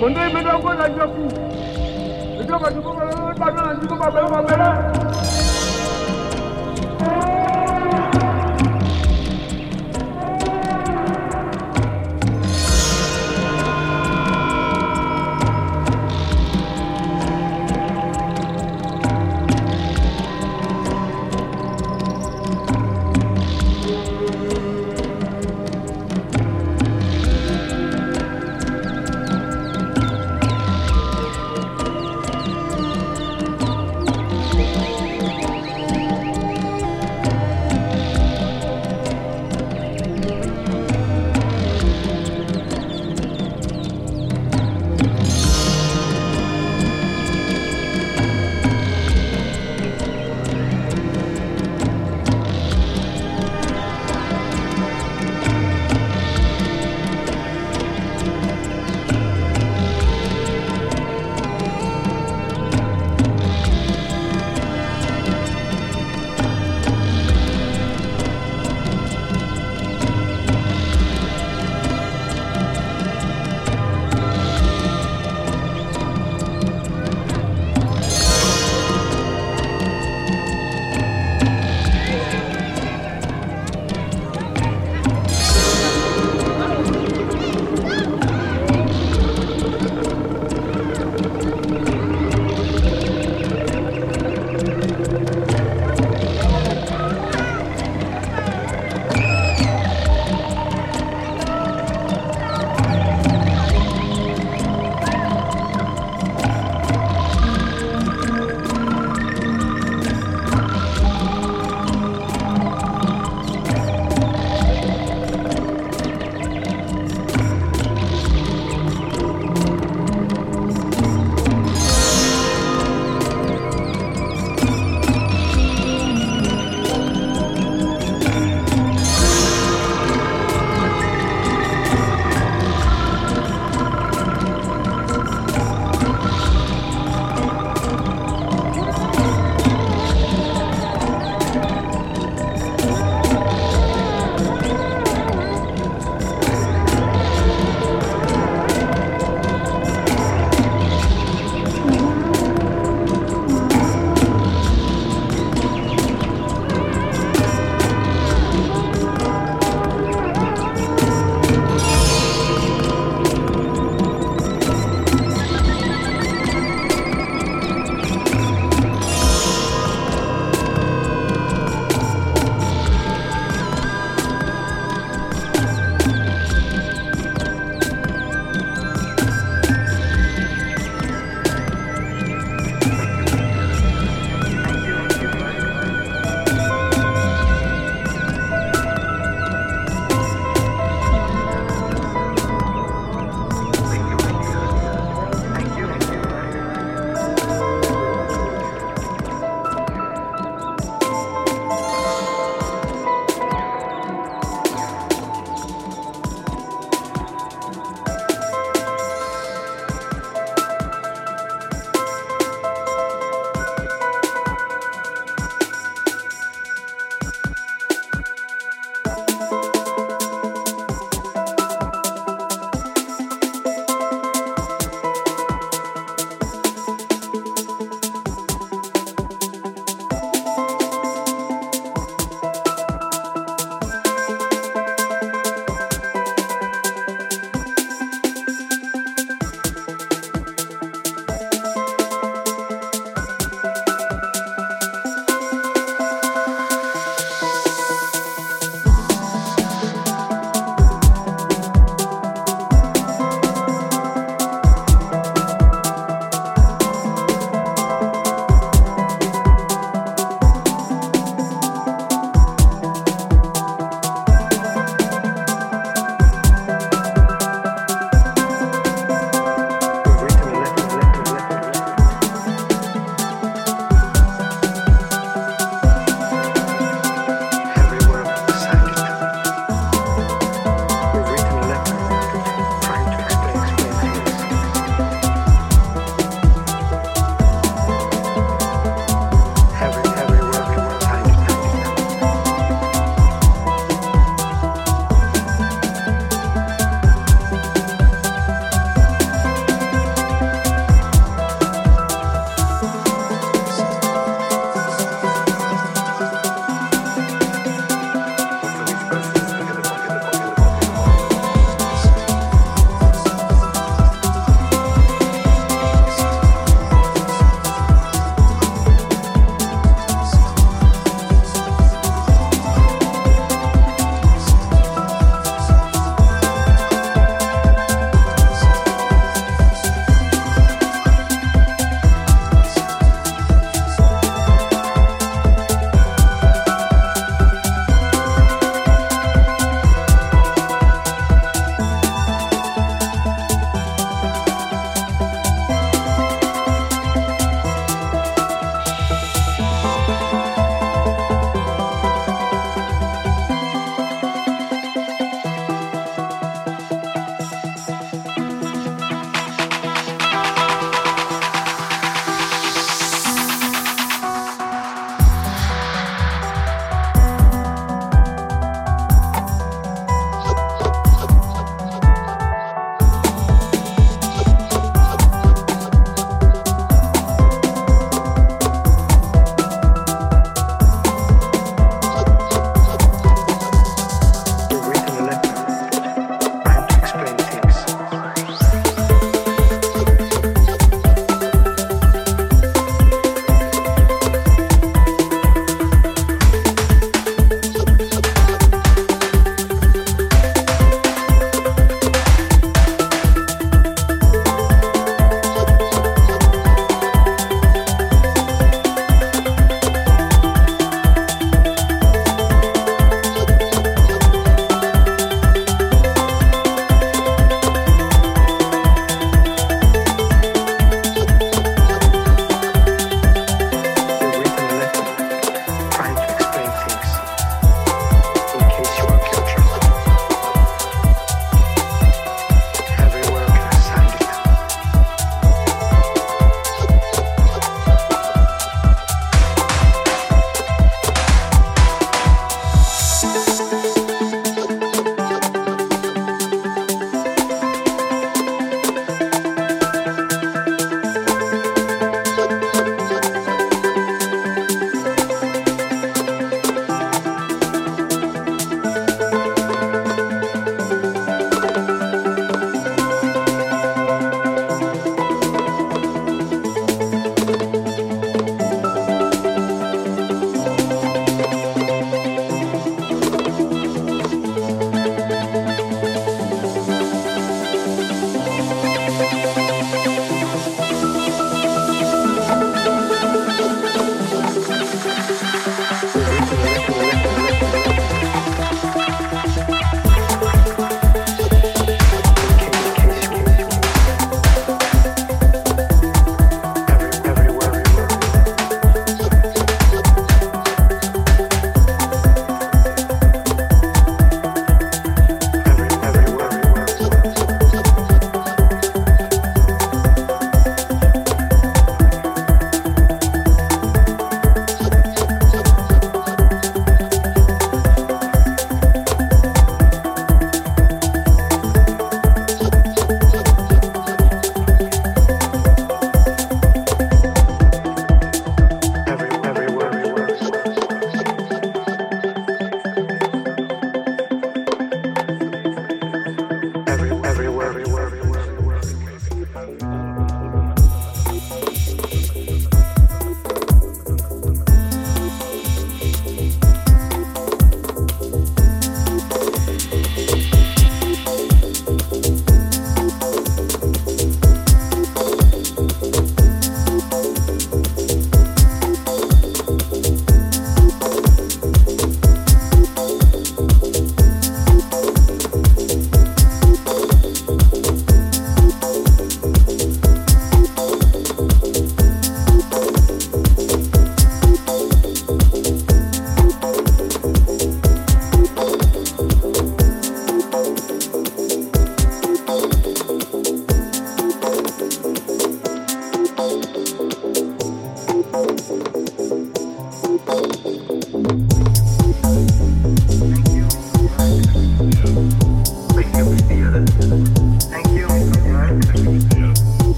Kondoi imeenda kwanza njia kuu.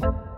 I'm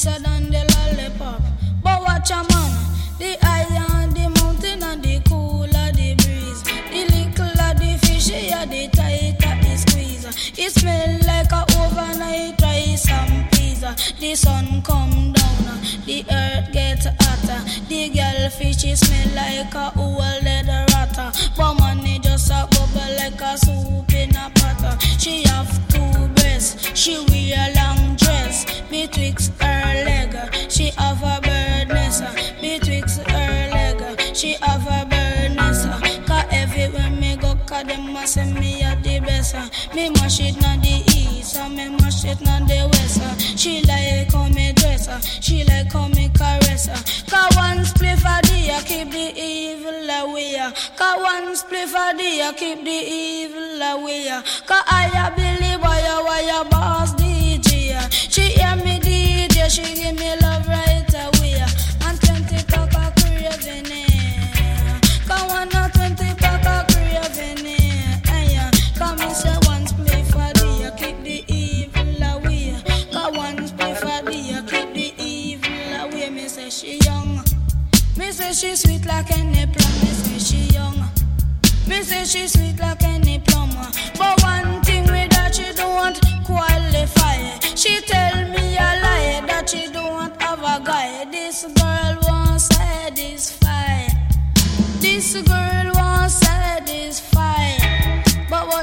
said. Cause I have been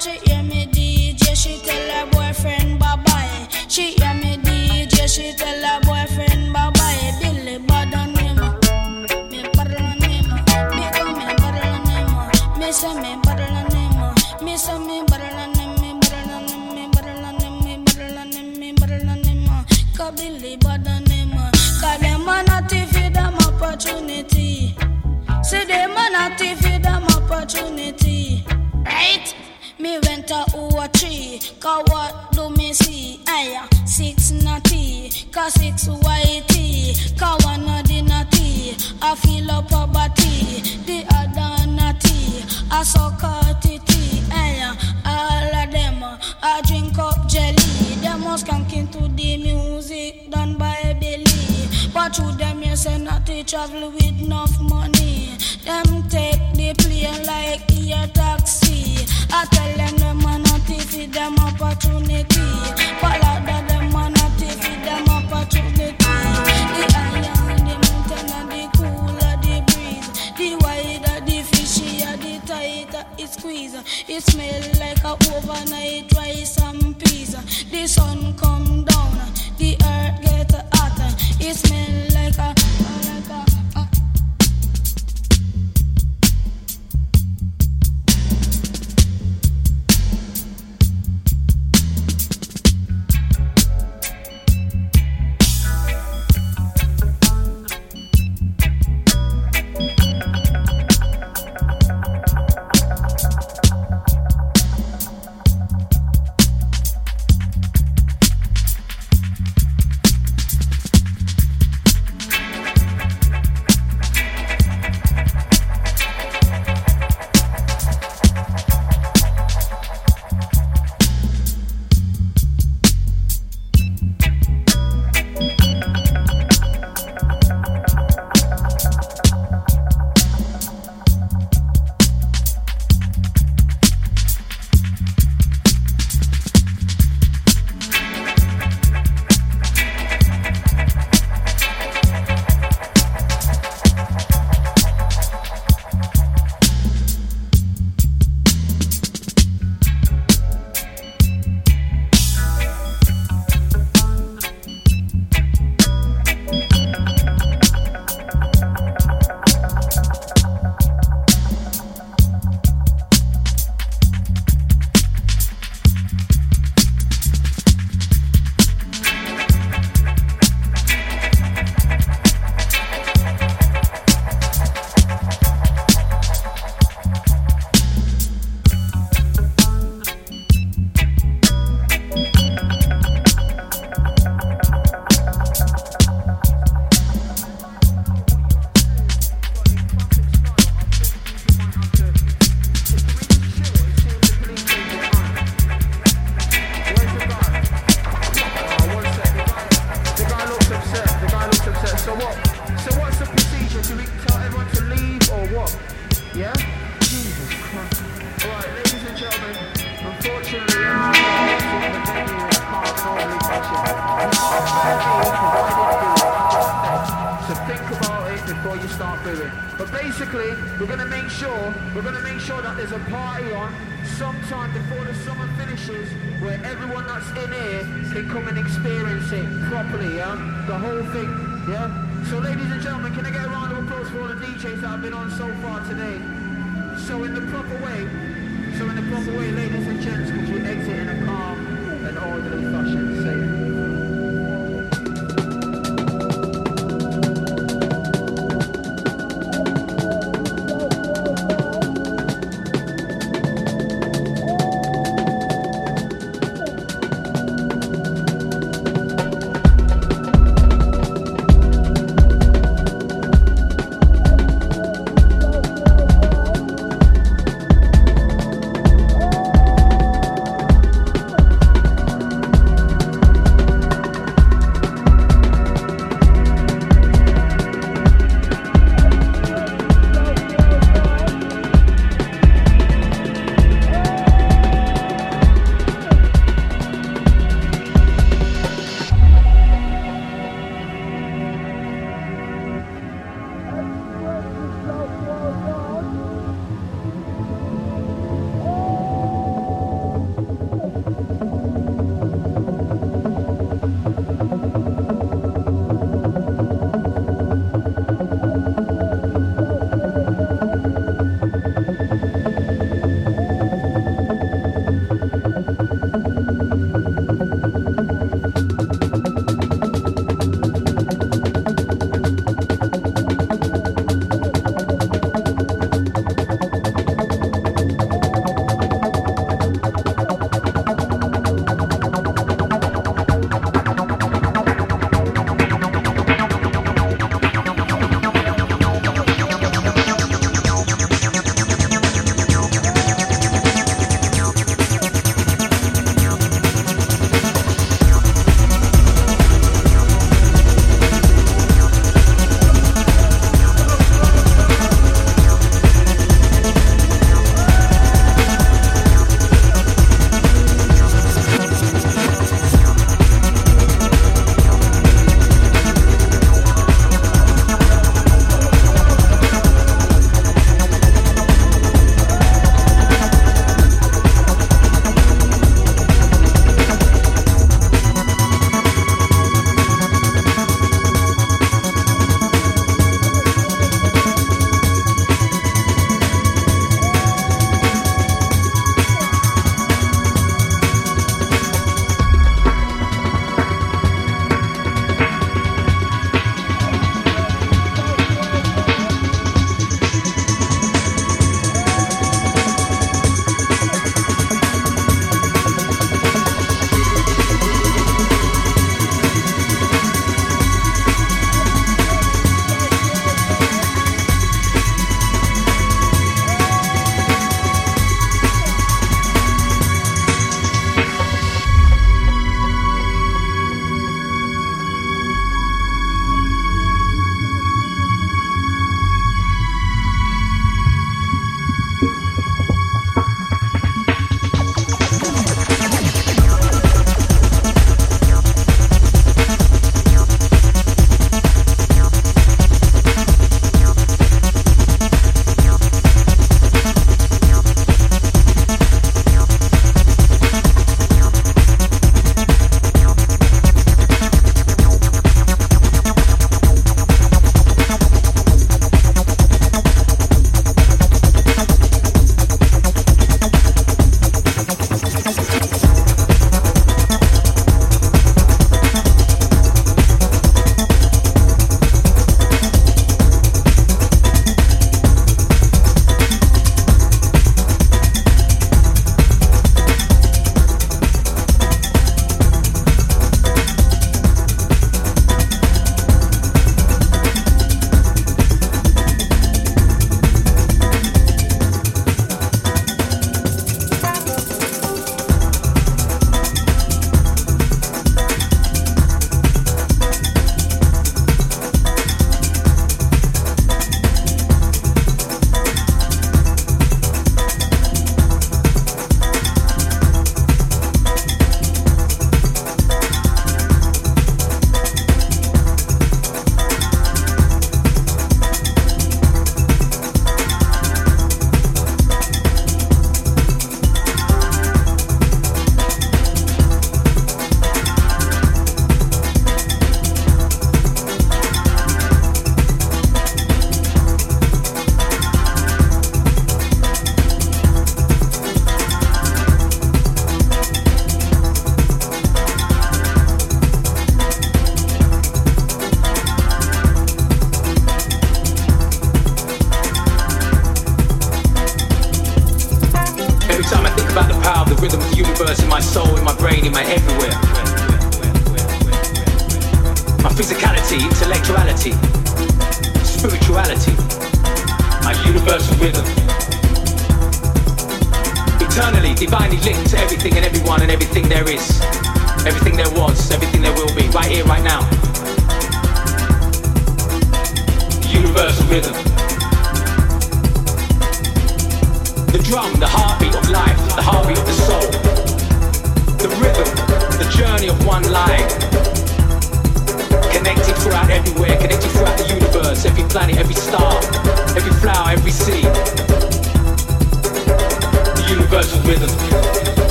she hear me DJ, she tell her boyfriend bye bye. She hear me DJ, she tell six whitey. Cause one of the natty, I feel up a body. The other natty, I suck a tea, Hey, all of them, I drink up jelly. Them was skanking to the music done by Billy. But to them, you say not to travel with enough money. Them take the plane like a taxi. I tell them them are not to feed them opportunity. it squeeze. It smell like a overnight rice and peas. The sun come down, the earth get hotter. It smell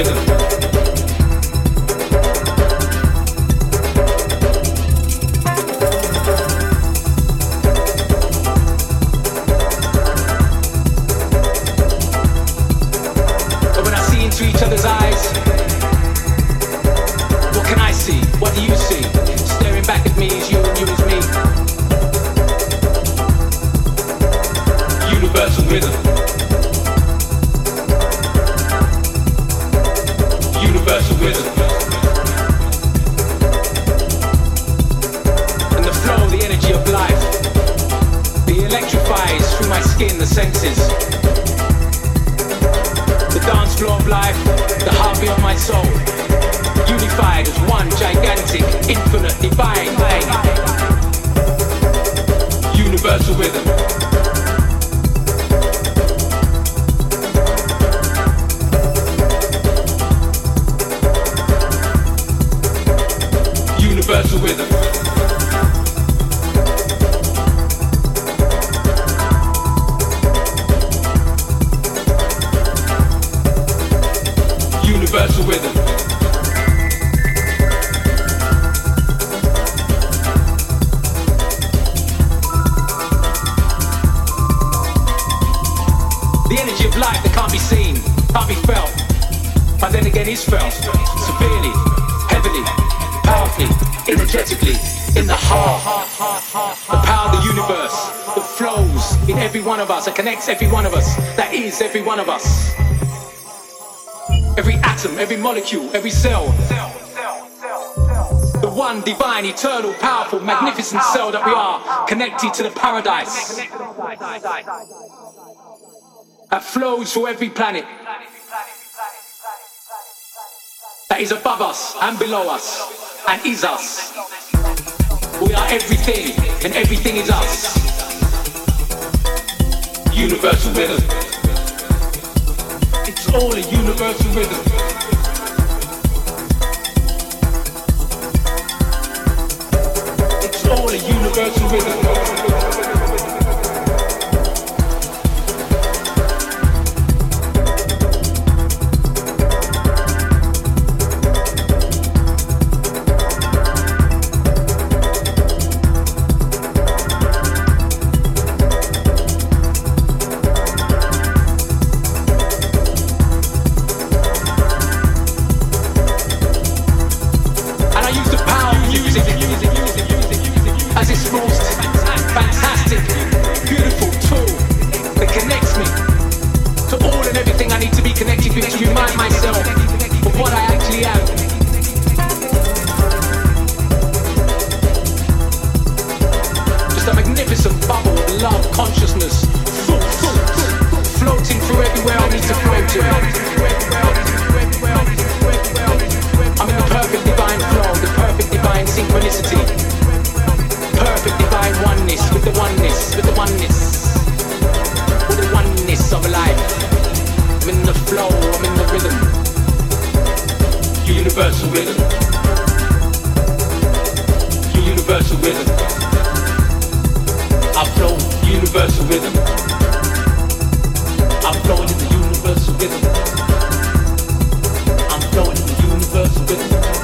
rhythm. every one of us. Every atom, every molecule, every cell. The one divine, eternal, powerful, magnificent cell that we are, connected to the paradise that flows through every planet that is above us and below us and is us. We are everything and everything is us. Universal rhythm. It's all a universal rhythm. It's all a universal rhythm. universal rhythm. Universal rhythm. I'm flowing universal rhythm. I'm flowing in the universal rhythm. I'm flowing in the universal rhythm.